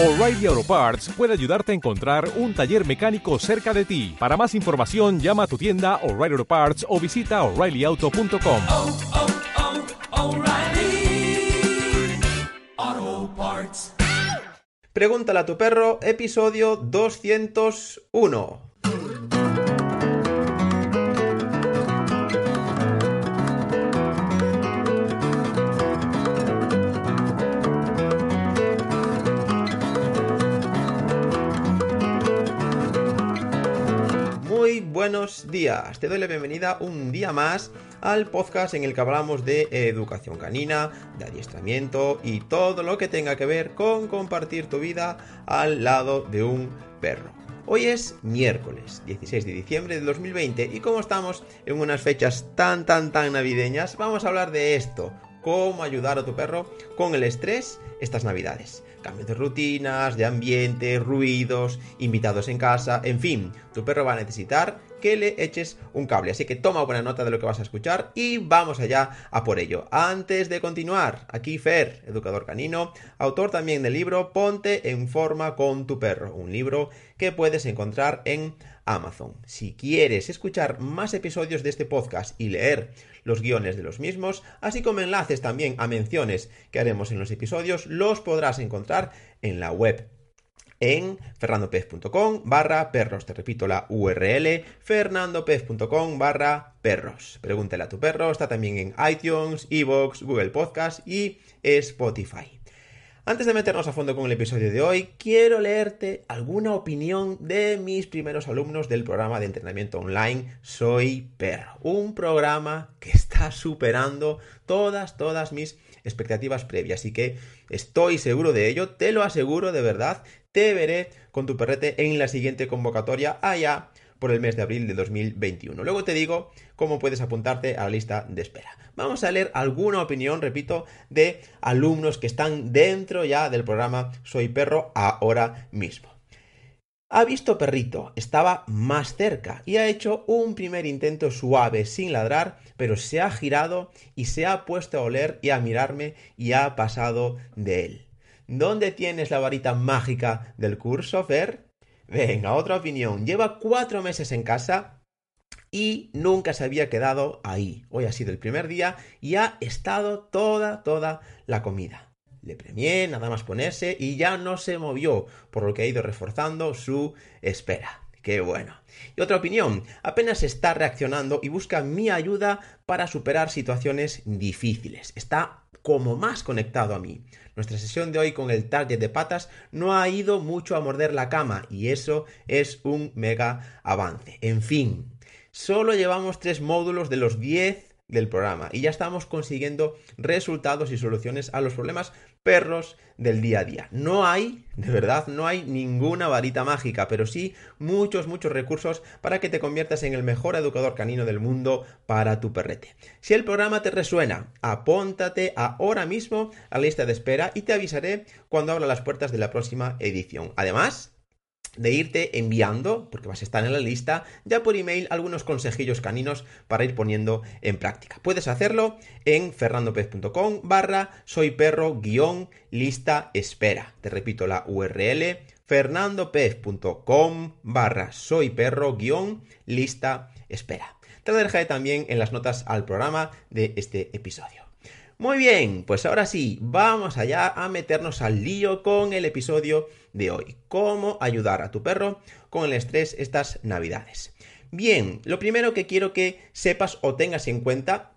O'Reilly Auto Parts puede ayudarte a encontrar un taller mecánico cerca de ti. Para más información, llama a tu tienda O'Reilly Auto Parts o visita oreillyauto.com. oh, oh, Parts. Pregúntale a tu perro, episodio 201. Buenos días, te doy la bienvenida un día más al podcast en el que hablamos de educación canina, de adiestramiento y todo lo que tenga que ver con compartir tu vida al lado de un perro. Hoy es miércoles 16 de diciembre de 2020 y como estamos en unas fechas tan tan tan navideñas, vamos a hablar de esto, cómo ayudar a tu perro con el estrés estas navidades. Cambios de rutinas, de ambiente, ruidos, invitados en casa, en fin, tu perro va a necesitar que le eches un cable. Así que toma buena nota de lo que vas a escuchar y vamos allá a por ello. Antes de continuar, aquí Fer, educador canino, autor también del libro Ponte en forma con tu perro, un libro que puedes encontrar en Amazon. Si quieres escuchar más episodios de este podcast y leer los guiones de los mismos, así como enlaces también a menciones que haremos en los episodios, los podrás encontrar en la web en fernandopez.com barra perros. Te repito la URL, fernandopez.com barra perros. Pregúntale a tu perro, está también en iTunes, Evox, Google Podcast y Spotify. Antes de meternos a fondo con el episodio de hoy, quiero leerte alguna opinión de mis primeros alumnos del programa de entrenamiento online Soy Perro. Un programa que está superando todas, todas mis expectativas previas. Así que estoy seguro de ello, te lo aseguro de verdad. Te veré con tu perrete en la siguiente convocatoria allá por el mes de abril de 2021. Luego te digo cómo puedes apuntarte a la lista de espera. Vamos a leer alguna opinión, repito, de alumnos que están dentro ya del programa Soy Perro ahora mismo. Ha visto perrito, estaba más cerca y ha hecho un primer intento suave sin ladrar, pero se ha girado y se ha puesto a oler y a mirarme y ha pasado de él. ¿Dónde tienes la varita mágica del curso, Fer? Venga, otra opinión. Lleva cuatro meses en casa y nunca se había quedado ahí. Hoy ha sido el primer día y ha estado toda, toda la comida. Le premié, nada más ponerse y ya no se movió, por lo que ha ido reforzando su espera. Qué bueno. Y otra opinión, apenas está reaccionando y busca mi ayuda para superar situaciones difíciles. Está como más conectado a mí. Nuestra sesión de hoy con el target de patas no ha ido mucho a morder la cama y eso es un mega avance. En fin, solo llevamos tres módulos de los 10 del programa y ya estamos consiguiendo resultados y soluciones a los problemas perros del día a día. No hay, de verdad, no hay ninguna varita mágica, pero sí muchos, muchos recursos para que te conviertas en el mejor educador canino del mundo para tu perrete. Si el programa te resuena, apóntate ahora mismo a la lista de espera y te avisaré cuando abra las puertas de la próxima edición. Además, de irte enviando, porque vas a estar en la lista, ya por email algunos consejillos caninos para ir poniendo en práctica. Puedes hacerlo en fernandopez.com barra soy perro guion lista espera. Te repito la URL fernandopez.com barra soy perro guion lista espera. Te lo dejaré también en las notas al programa de este episodio. Muy bien, pues ahora sí, vamos allá a meternos al lío con el episodio de hoy. Cómo ayudar a tu perro con el estrés estas navidades. Bien, lo primero que quiero que sepas o tengas en cuenta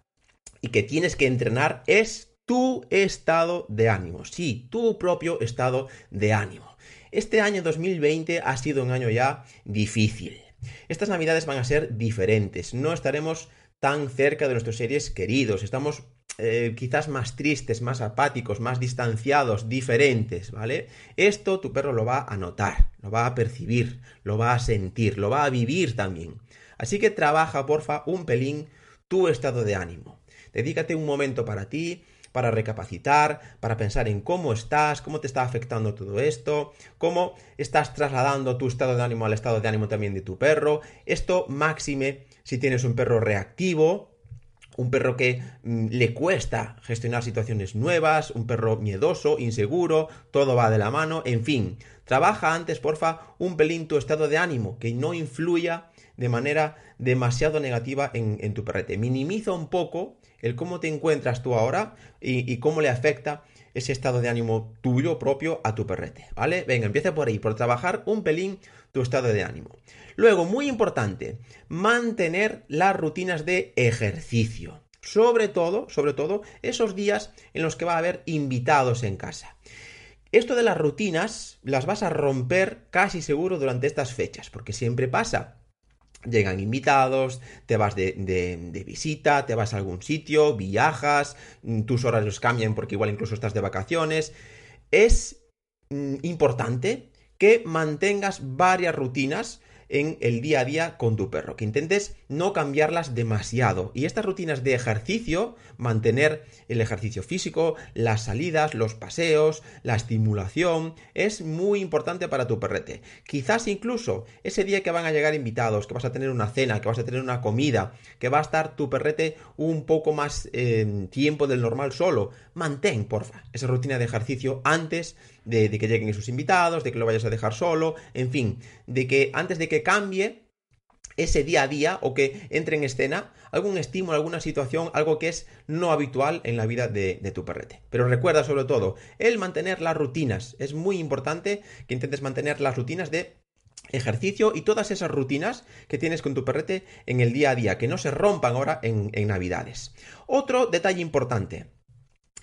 y que tienes que entrenar es tu estado de ánimo. Sí, tu propio estado de ánimo. Este año 2020 ha sido un año ya difícil. Estas navidades van a ser diferentes. No estaremos tan cerca de nuestros seres queridos. Estamos eh, quizás más tristes, más apáticos, más distanciados, diferentes, ¿vale? Esto tu perro lo va a notar, lo va a percibir, lo va a sentir, lo va a vivir también. Así que trabaja, porfa, un pelín tu estado de ánimo. Dedícate un momento para ti, para recapacitar, para pensar en cómo estás, cómo te está afectando todo esto, cómo estás trasladando tu estado de ánimo al estado de ánimo también de tu perro. Esto máxime si tienes un perro reactivo, un perro que mm, le cuesta gestionar situaciones nuevas, un perro miedoso, inseguro, todo va de la mano, en fin. Trabaja antes, porfa, un pelín tu estado de ánimo, que no influya de manera demasiado negativa en, tu perrete. Minimiza un poco el cómo te encuentras tú ahora y, y cómo le afecta ese estado de ánimo tuyo propio a tu perrete, ¿vale? Venga, empieza por ahí, por trabajar un pelín tu estado de ánimo. Luego, muy importante, mantener las rutinas de ejercicio. Sobre todo, sobre todo, esos días en los que va a haber invitados en casa. Esto de las rutinas las vas a romper casi seguro durante estas fechas, porque siempre pasa. Llegan invitados, te vas de, de, visita, te vas a algún sitio, viajas, mm, tus horarios cambian porque igual incluso estás de vacaciones. Es mm, importante que mantengas varias rutinas en el día a día con tu perro, que intentes no cambiarlas demasiado. Y estas rutinas de ejercicio, mantener el ejercicio físico, las salidas, los paseos, la estimulación, es muy importante para tu perrete. Quizás incluso ese día que van a llegar invitados, que vas a tener una cena, que vas a tener una comida, que va a estar tu perrete un poco más eh, tiempo del normal solo, mantén, porfa, esa rutina de ejercicio antes de, que lleguen esos invitados, de que lo vayas a dejar solo, en fin, de que antes de que cambie ese día a día o que entre en escena algún estímulo, alguna situación, algo que es no habitual en la vida de, tu perrete. Pero recuerda sobre todo el mantener las rutinas. Es muy importante que intentes mantener las rutinas de ejercicio y todas esas rutinas que tienes con tu perrete en el día a día, que no se rompan ahora en Navidades. Otro detalle importante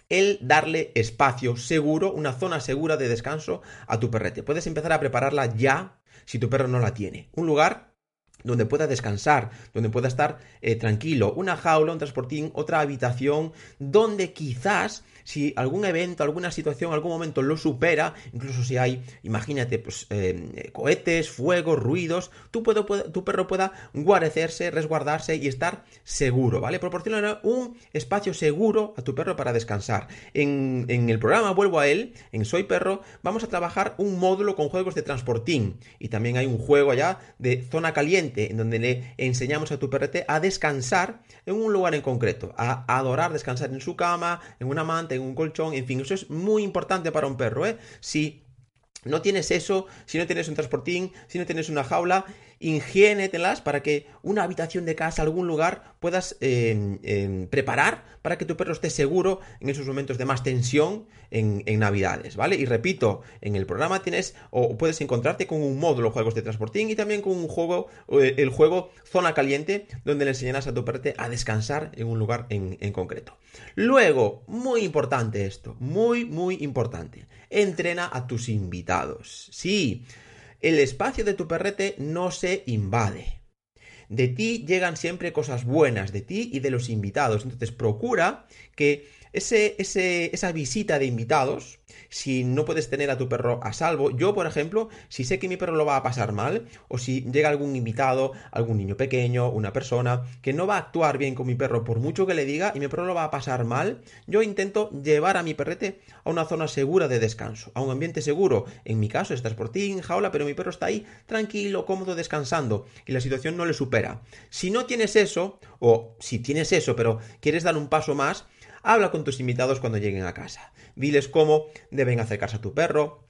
el darle espacio seguro, una zona segura de descanso a tu perrete. Puedes empezar a prepararla ya si tu perro no la tiene. Un lugar donde pueda descansar, donde pueda estar eh, tranquilo, una jaula, un transportín, otra habitación, donde quizás si algún evento, alguna situación, algún momento lo supera, incluso si hay, imagínate, pues eh, cohetes, fuego, ruidos, tu, tu perro pueda guarecerse, resguardarse y estar seguro, ¿vale? Proporciona un espacio seguro a tu perro para descansar. En, en el programa Vuelvo a él, en Soy Perro, vamos a trabajar un módulo con juegos de transportín y también hay un juego allá de zona caliente en donde le enseñamos a tu perrete a descansar en un lugar en concreto, a adorar descansar en su cama, en una manta, un colchón, en fin, eso es muy importante para un perro, ¿eh? Si no tienes eso, si no tienes un transportín, si no tienes una jaula, ingénetelas para que una habitación de casa, algún lugar, puedas em, em, preparar para que tu perro esté seguro en esos momentos de más tensión en, Navidades, ¿vale? Y repito, en el programa tienes o puedes encontrarte con un módulo juegos de transportín y también con un juego, eh, el juego Zona Caliente, donde le enseñarás a tu perro a descansar en un lugar en, en concreto. Luego, muy importante esto, muy, muy importante, entrena a tus invitados. Sí, el espacio de tu perrete no se invade. De ti llegan siempre cosas buenas, de ti y de los invitados. Entonces procura que ese, esa visita de invitados, si no puedes tener a tu perro a salvo, yo por ejemplo, si sé que mi perro lo va a pasar mal, o si llega algún invitado, algún niño pequeño, una persona, que no va a actuar bien con mi perro por mucho que le diga y mi perro lo va a pasar mal, yo intento llevar a mi perrete a una zona segura de descanso, a un ambiente seguro. En mi caso, estás por ti, en jaula, pero mi perro está ahí tranquilo, cómodo, descansando y la situación no le supera. Si no tienes eso, o si tienes eso, pero quieres dar un paso más, Habla con tus invitados cuando lleguen a casa. Diles cómo deben acercarse a tu perro,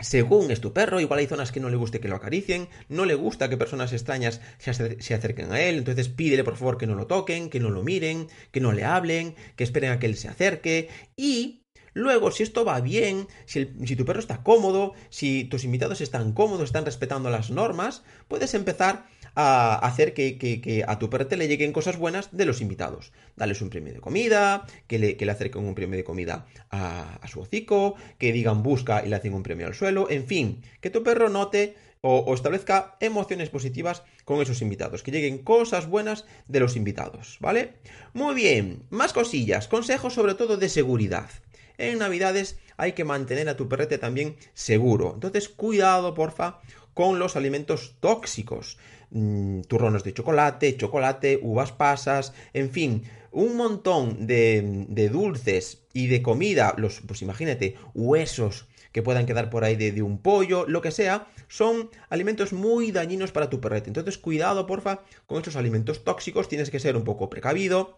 según es tu perro, igual hay zonas que no le guste que lo acaricien, no le gusta que personas extrañas se, acerquen a él, entonces pídele por favor que no lo toquen, que no lo miren, que no le hablen, que esperen a que él se acerque y Luego, si esto va bien, si, si, tu perro está cómodo, si tus invitados están cómodos, están respetando las normas, puedes empezar a hacer que, a tu perrete le lleguen cosas buenas de los invitados. Dales un premio de comida, que le, que acerquen un premio de comida a, su hocico, que digan busca y le hacen un premio al suelo, en fin, que tu perro note o, establezca emociones positivas con esos invitados, que lleguen cosas buenas de los invitados, ¿vale? Muy bien, más cosillas, consejos sobre todo de seguridad. En Navidades hay que mantener a tu perrete también seguro. Entonces, cuidado, porfa, con los alimentos tóxicos. Mm, turrones de chocolate, chocolate, uvas pasas, en fin, un montón de, de, dulces y de comida, los, pues imagínate, huesos que puedan quedar por ahí de, de, un pollo, lo que sea, son alimentos muy dañinos para tu perrete. Entonces, cuidado, porfa, con estos alimentos tóxicos, tienes que ser un poco precavido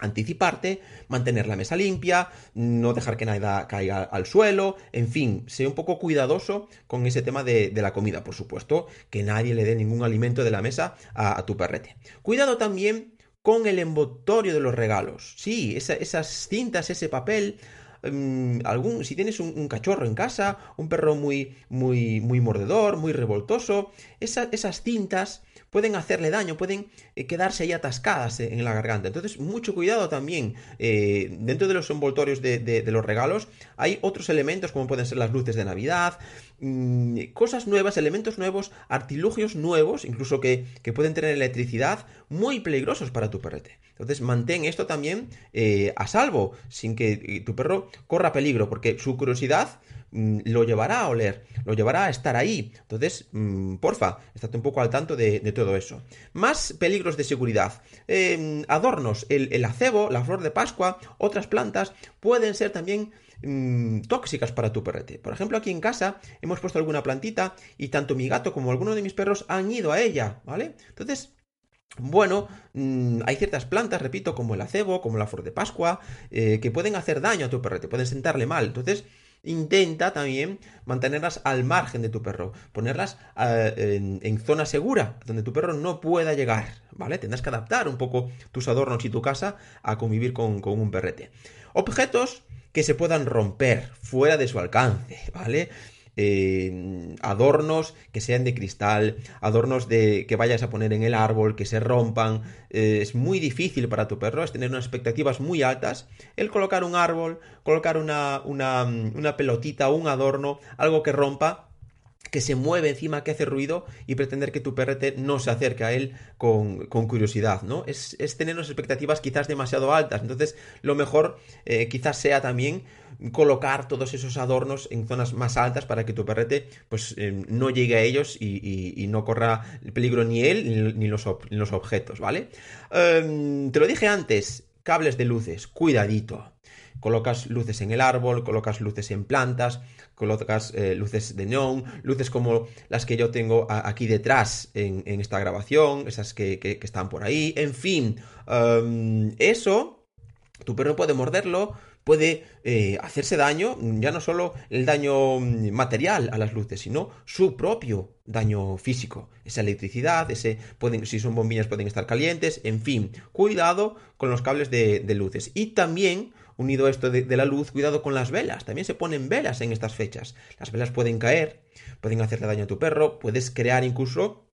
anticiparte, mantener la mesa limpia, no dejar que nada caiga al suelo, en fin, sé un poco cuidadoso con ese tema de, la comida, por supuesto, que nadie le dé ningún alimento de la mesa a, tu perrete. Cuidado también con el envoltorio de los regalos. Sí, esas cintas, ese papel, mm, algún, si tienes un, cachorro en casa, un perro muy, muy, muy mordedor, muy revoltoso, esas cintas pueden hacerle daño, pueden eh, quedarse ahí atascadas en la garganta. Entonces, mucho cuidado también. Eh, dentro de los envoltorios de, los regalos hay otros elementos como pueden ser las luces de Navidad, mm, cosas nuevas, elementos nuevos, artilugios nuevos, incluso que, pueden tener electricidad, muy peligrosos para tu perrete. Entonces, mantén esto también eh, a salvo, sin que tu perro corra peligro, porque su curiosidad lo llevará a oler, lo llevará a estar ahí. Entonces, mm, porfa, estate un poco al tanto de, todo eso. Más peligros de seguridad. Em, adornos, el, acebo, la flor de Pascua, otras plantas pueden ser también mm, tóxicas para tu perrete. Por ejemplo, aquí en casa hemos puesto alguna plantita y tanto mi gato como alguno de mis perros han ido a ella, ¿vale? Entonces, bueno, hay ciertas plantas, repito, como el acebo, como la flor de Pascua, eh, que pueden hacer daño a tu perrete, pueden sentarle mal. Entonces, Intenta también mantenerlas al margen de tu perro, ponerlas eh, en, zona segura, donde tu perro no pueda llegar, ¿vale? Tendrás que adaptar un poco tus adornos y tu casa a convivir con, con un perrete. Objetos que se puedan romper fuera de su alcance, ¿vale? Eh, adornos que sean de cristal, adornos de que vayas a poner en el árbol, que se rompan. Eh, es muy difícil para tu perro, es tener unas expectativas muy altas. El colocar un árbol, colocar una, una, una pelotita, un adorno, algo que rompa, que se mueve encima, que hace ruido y pretender que tu perrete no se acerque a él con, curiosidad, ¿no? Es, tener unas expectativas quizás demasiado altas. Entonces, lo mejor eh, quizás sea también colocar todos esos adornos en zonas más altas para que tu perrete pues eh, no llegue a ellos y, no corra peligro ni él ni, los, los, objetos, ¿vale? Em, te lo dije antes, cables de luces, cuidadito. Colocas luces en el árbol, colocas luces en plantas, colocas eh, luces de neón, luces como las que yo tengo aquí detrás en, esta grabación, esas que, están por ahí, en fin, em, eso, tu perro puede morderlo, puede eh, hacerse daño, ya no solo el daño material a las luces, sino su propio daño físico. Esa electricidad, ese si son bombillas pueden estar calientes, en fin, cuidado con los cables de luces. Y también unido a esto de, la luz, cuidado con las velas. También se ponen velas en estas fechas. Las velas pueden caer, pueden hacerle daño a tu perro, puedes crear incluso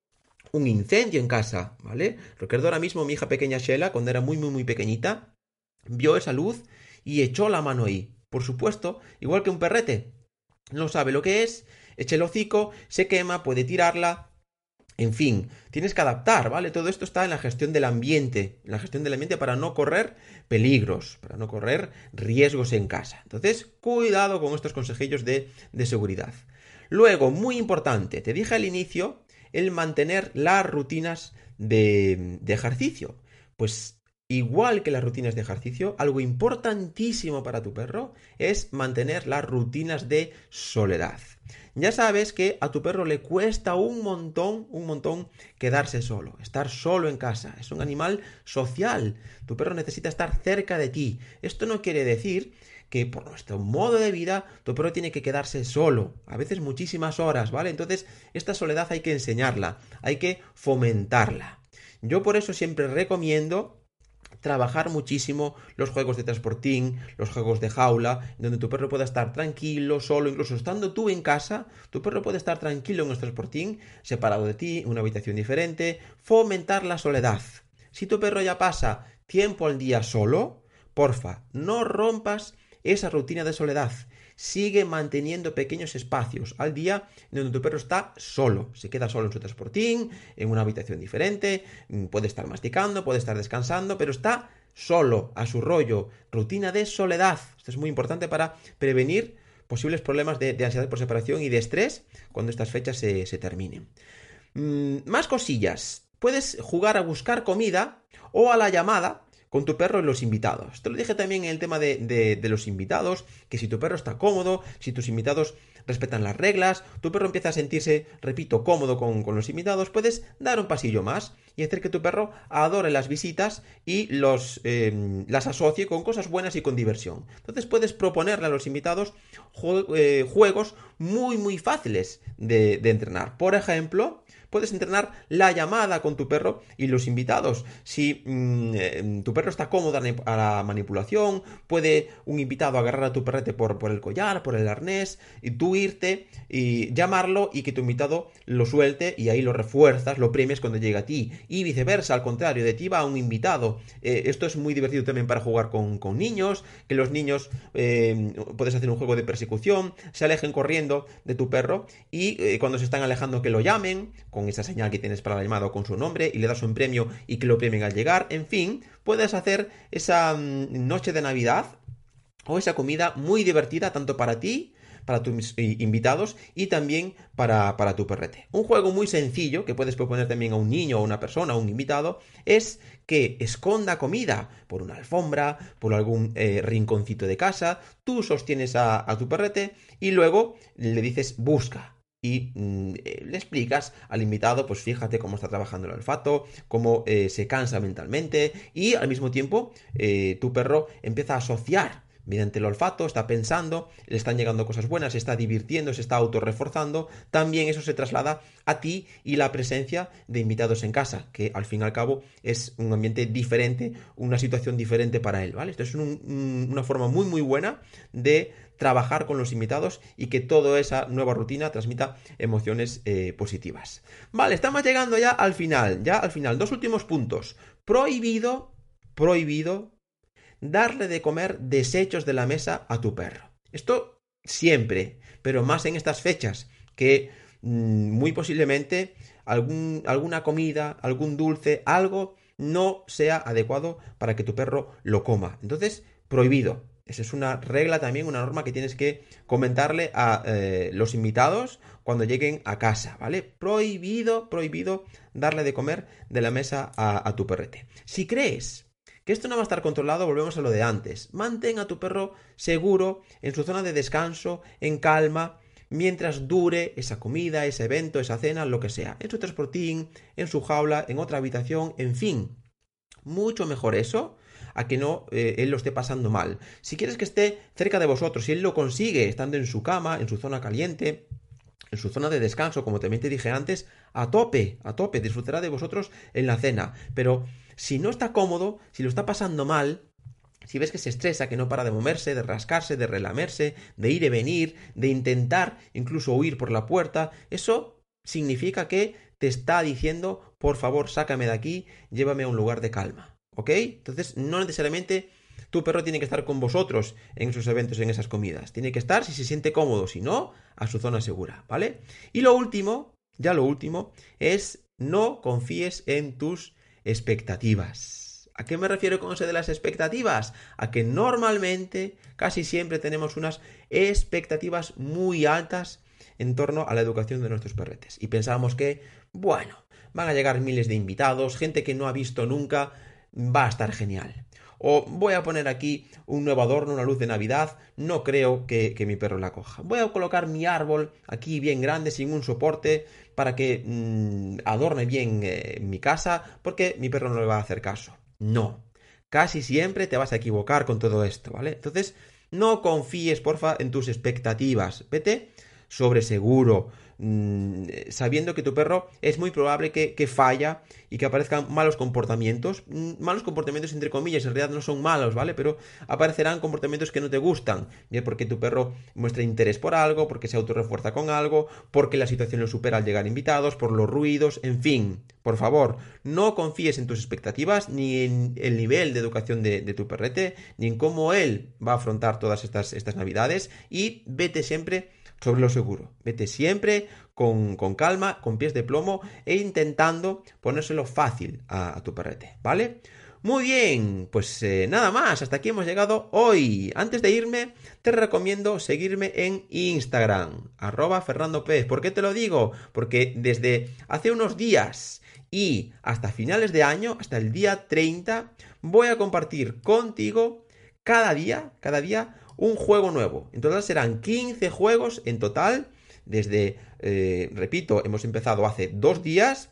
un incendio en casa, ¿vale? Recuerdo ahora mismo mi hija pequeña Sheila, cuando era muy, muy, muy pequeñita, vio esa luz y echó la mano ahí. Por supuesto, igual que un perrete. No sabe lo que es, echa el hocico, se quema, puede tirarla, en fin, tienes que adaptar, ¿vale? Todo esto está en la gestión del ambiente, en la gestión del ambiente para no correr peligros, para no correr riesgos en casa. Entonces, cuidado con estos consejillos de, seguridad. Luego, muy importante, te dije al inicio el mantener las rutinas de, ejercicio. Pues Igual que las rutinas de ejercicio, algo importantísimo para tu perro es mantener las rutinas de soledad. Ya sabes que a tu perro le cuesta un montón, un montón quedarse solo, estar solo en casa. Es un animal social. Tu perro necesita estar cerca de ti. Esto no quiere decir que por nuestro modo de vida tu perro tiene que quedarse solo, a veces muchísimas horas, ¿vale? Entonces, esta soledad hay que enseñarla, hay que fomentarla. Yo por eso siempre recomiendo trabajar muchísimo los juegos de transportín, los juegos de jaula, donde tu perro pueda estar tranquilo, solo, incluso estando tú en casa, tu perro puede estar tranquilo en el transportín, separado de ti, en una habitación diferente, fomentar la soledad. Si tu perro ya pasa tiempo al día solo, porfa, no rompas esa rutina de soledad sigue manteniendo pequeños espacios al día donde tu perro está solo. Se queda solo en su transportín, en una habitación diferente, mm, puede estar masticando, puede estar descansando, pero está solo, a su rollo. Rutina de soledad. Esto es muy importante para prevenir posibles problemas de, ansiedad por separación y de estrés cuando estas fechas se, terminen. Mm, más cosillas. Puedes jugar a buscar comida o a la llamada con tu perro y los invitados. Te lo dije también en el tema de, los invitados, que si tu perro está cómodo, si tus invitados respetan las reglas, tu perro empieza a sentirse, repito, cómodo con, los invitados, puedes dar un pasillo más y hacer que tu perro adore las visitas y los, eh, las asocie con cosas buenas y con diversión. Entonces puedes proponerle a los invitados eh, juegos muy muy fáciles de entrenar. Por ejemplo, puedes entrenar la llamada con tu perro y los invitados. Si mm, eh, tu perro está cómodo a la manipulación, puede un invitado agarrar a tu perrete por, por el collar, por el arnés, y tú irte y llamarlo y que tu invitado lo suelte y ahí lo refuerzas, lo premias cuando llega a ti. Y viceversa, al contrario, de ti va un invitado. Eh, esto es muy divertido también para jugar con, niños, que los niños eh, puedes hacer un juego de persecución, se alejen corriendo de tu perro y cuando se están alejando que lo llamen con esa señal que tienes para la llamada con su nombre y le das un premio y que lo premien al llegar. En fin, puedes hacer esa mm, noche de Navidad o esa comida muy divertida tanto para ti para tus invitados y también para, para, tu perrete. Un juego muy sencillo que puedes proponer también a un niño o una persona o un invitado es que esconda comida por una alfombra, por algún eh, rinconcito de casa, tú sostienes a, a tu perrete y luego le dices busca y mm, eh, le explicas al invitado, pues fíjate cómo está trabajando el olfato, cómo eh, se cansa mentalmente y al mismo tiempo eh, tu perro empieza a asociar mediante el olfato, está pensando, le están llegando cosas buenas, se está divirtiendo, se está autorreforzando, también eso se traslada a ti y la presencia de invitados en casa, que al fin y al cabo es un ambiente diferente, una situación diferente para él, ¿vale? Esto es una forma muy muy buena de trabajar con los invitados y que toda esa nueva rutina transmita emociones eh, positivas. Vale, estamos llegando ya al final, ya al final, dos últimos puntos. Prohibido, prohibido darle de comer desechos de la mesa a tu perro. Esto siempre, pero más en estas fechas, que mm, muy posiblemente algún, alguna comida, algún dulce, algo no sea adecuado para que tu perro lo coma. Entonces, prohibido. Esa es una regla también, una norma que tienes que comentarle a eh, los invitados cuando lleguen a casa, ¿vale? Prohibido, prohibido darle de comer de la mesa a, a tu perrete. Si crees que esto no va a estar controlado, volvemos a lo de antes. Mantén a tu perro seguro, en su zona de descanso, en calma, mientras dure esa comida, ese evento, esa cena, lo que sea. En su transportín, en su jaula, en otra habitación, en fin. Mucho mejor eso a que no eh, él lo esté pasando mal. Si quieres que esté cerca de vosotros, si él lo consigue estando en su cama, en su zona caliente, en su zona de descanso, como también te dije antes, a tope, a tope, disfrutará de vosotros en la cena. Pero si no está cómodo, si lo está pasando mal, si ves que se estresa, que no para de moverse, de rascarse, de relamerse, de ir y venir, de intentar incluso huir por la puerta, eso significa que te está diciendo, por favor, sácame de aquí, llévame a un lugar de calma. ¿Ok? Entonces, no necesariamente tu perro tiene que estar con vosotros en esos eventos, en esas comidas. Tiene que estar si se siente cómodo, si no, a su zona segura, ¿vale? Y lo último, ya lo último, es no confíes en tus expectativas. ¿A qué me refiero con eso de las expectativas? A que normalmente, casi siempre tenemos unas expectativas muy altas en torno a la educación de nuestros perretes. Y pensamos que, bueno, van a llegar miles de invitados, gente que no ha visto nunca va a estar genial. O voy a poner aquí un nuevo adorno, una luz de Navidad, no creo que, mi perro la coja. Voy a colocar mi árbol aquí bien grande, sin un soporte, para que mm, adorne bien eh, mi casa, porque mi perro no le va a hacer caso. No. Casi siempre te vas a equivocar con todo esto, ¿vale? Entonces, no confíes, porfa, en tus expectativas. Vete sobre seguro. Mm, sabiendo que tu perro es muy probable que, falla y que aparezcan malos comportamientos. Mm, malos comportamientos entre comillas, en realidad no son malos, ¿vale? Pero aparecerán comportamientos que no te gustan. Bien porque tu perro muestra interés por algo, porque se autorrefuerza con algo, porque la situación lo supera al llegar invitados, por los ruidos, en fin. Por favor, no confíes en tus expectativas, ni en el nivel de educación de, tu perrete, ni en cómo él va a afrontar todas estas, estas navidades y vete siempre sobre lo seguro. Vete siempre con, calma, con pies de plomo e intentando ponérselo fácil a, tu perrete, ¿vale? Muy bien, pues eh, nada más, hasta aquí hemos llegado hoy. Antes de irme, te recomiendo seguirme en Instagram, arroba Fernando Pérez. ¿Por qué te lo digo? Porque desde hace unos días y hasta finales de año, hasta el día 30, voy a compartir contigo cada día, cada día, un juego nuevo. En total serán 15 juegos en total. Desde, eh, repito, hemos empezado hace dos días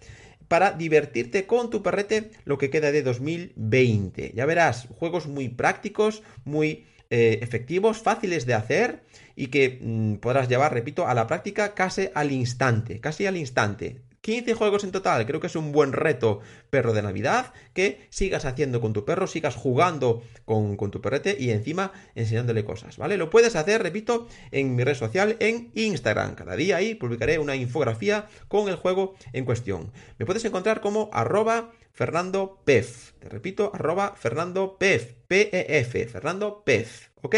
para divertirte con tu perrete lo que queda de 2020. Ya verás, juegos muy prácticos, muy eh, efectivos, fáciles de hacer y que mm, podrás llevar, repito, a la práctica casi al instante, casi al instante. 15 juegos en total, creo que es un buen reto perro de Navidad, que sigas haciendo con tu perro, sigas jugando con, tu perrete y encima enseñándole cosas, ¿vale? Lo puedes hacer, repito, en mi red social, en Instagram. Cada día ahí publicaré una infografía con el juego en cuestión. Me puedes encontrar como arroba Fernando. Te repito, arroba Fernando Pef, P-E-F, Fernando Pef, ¿ok?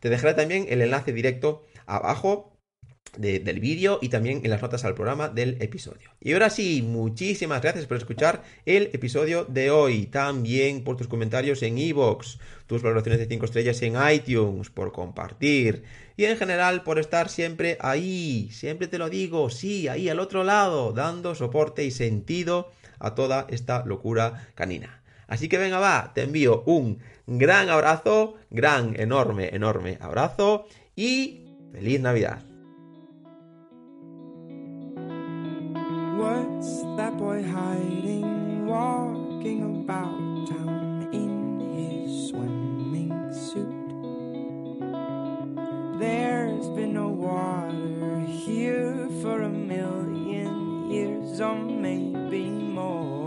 Te dejaré también el enlace directo abajo del vídeo y también en las notas al programa del episodio. Y ahora sí, muchísimas gracias por escuchar el episodio de hoy, también por tus comentarios en iVoox, tus valoraciones de 5 estrellas en iTunes, por compartir y en general por estar siempre ahí, siempre te lo digo, sí, ahí al otro lado, dando soporte y sentido a toda esta locura canina. Así que venga, va, te envío un gran abrazo, gran, enorme, enorme abrazo y feliz Navidad. What's that boy hiding, walking about town in his swimming suit? There's been no water here for a million years, or maybe more.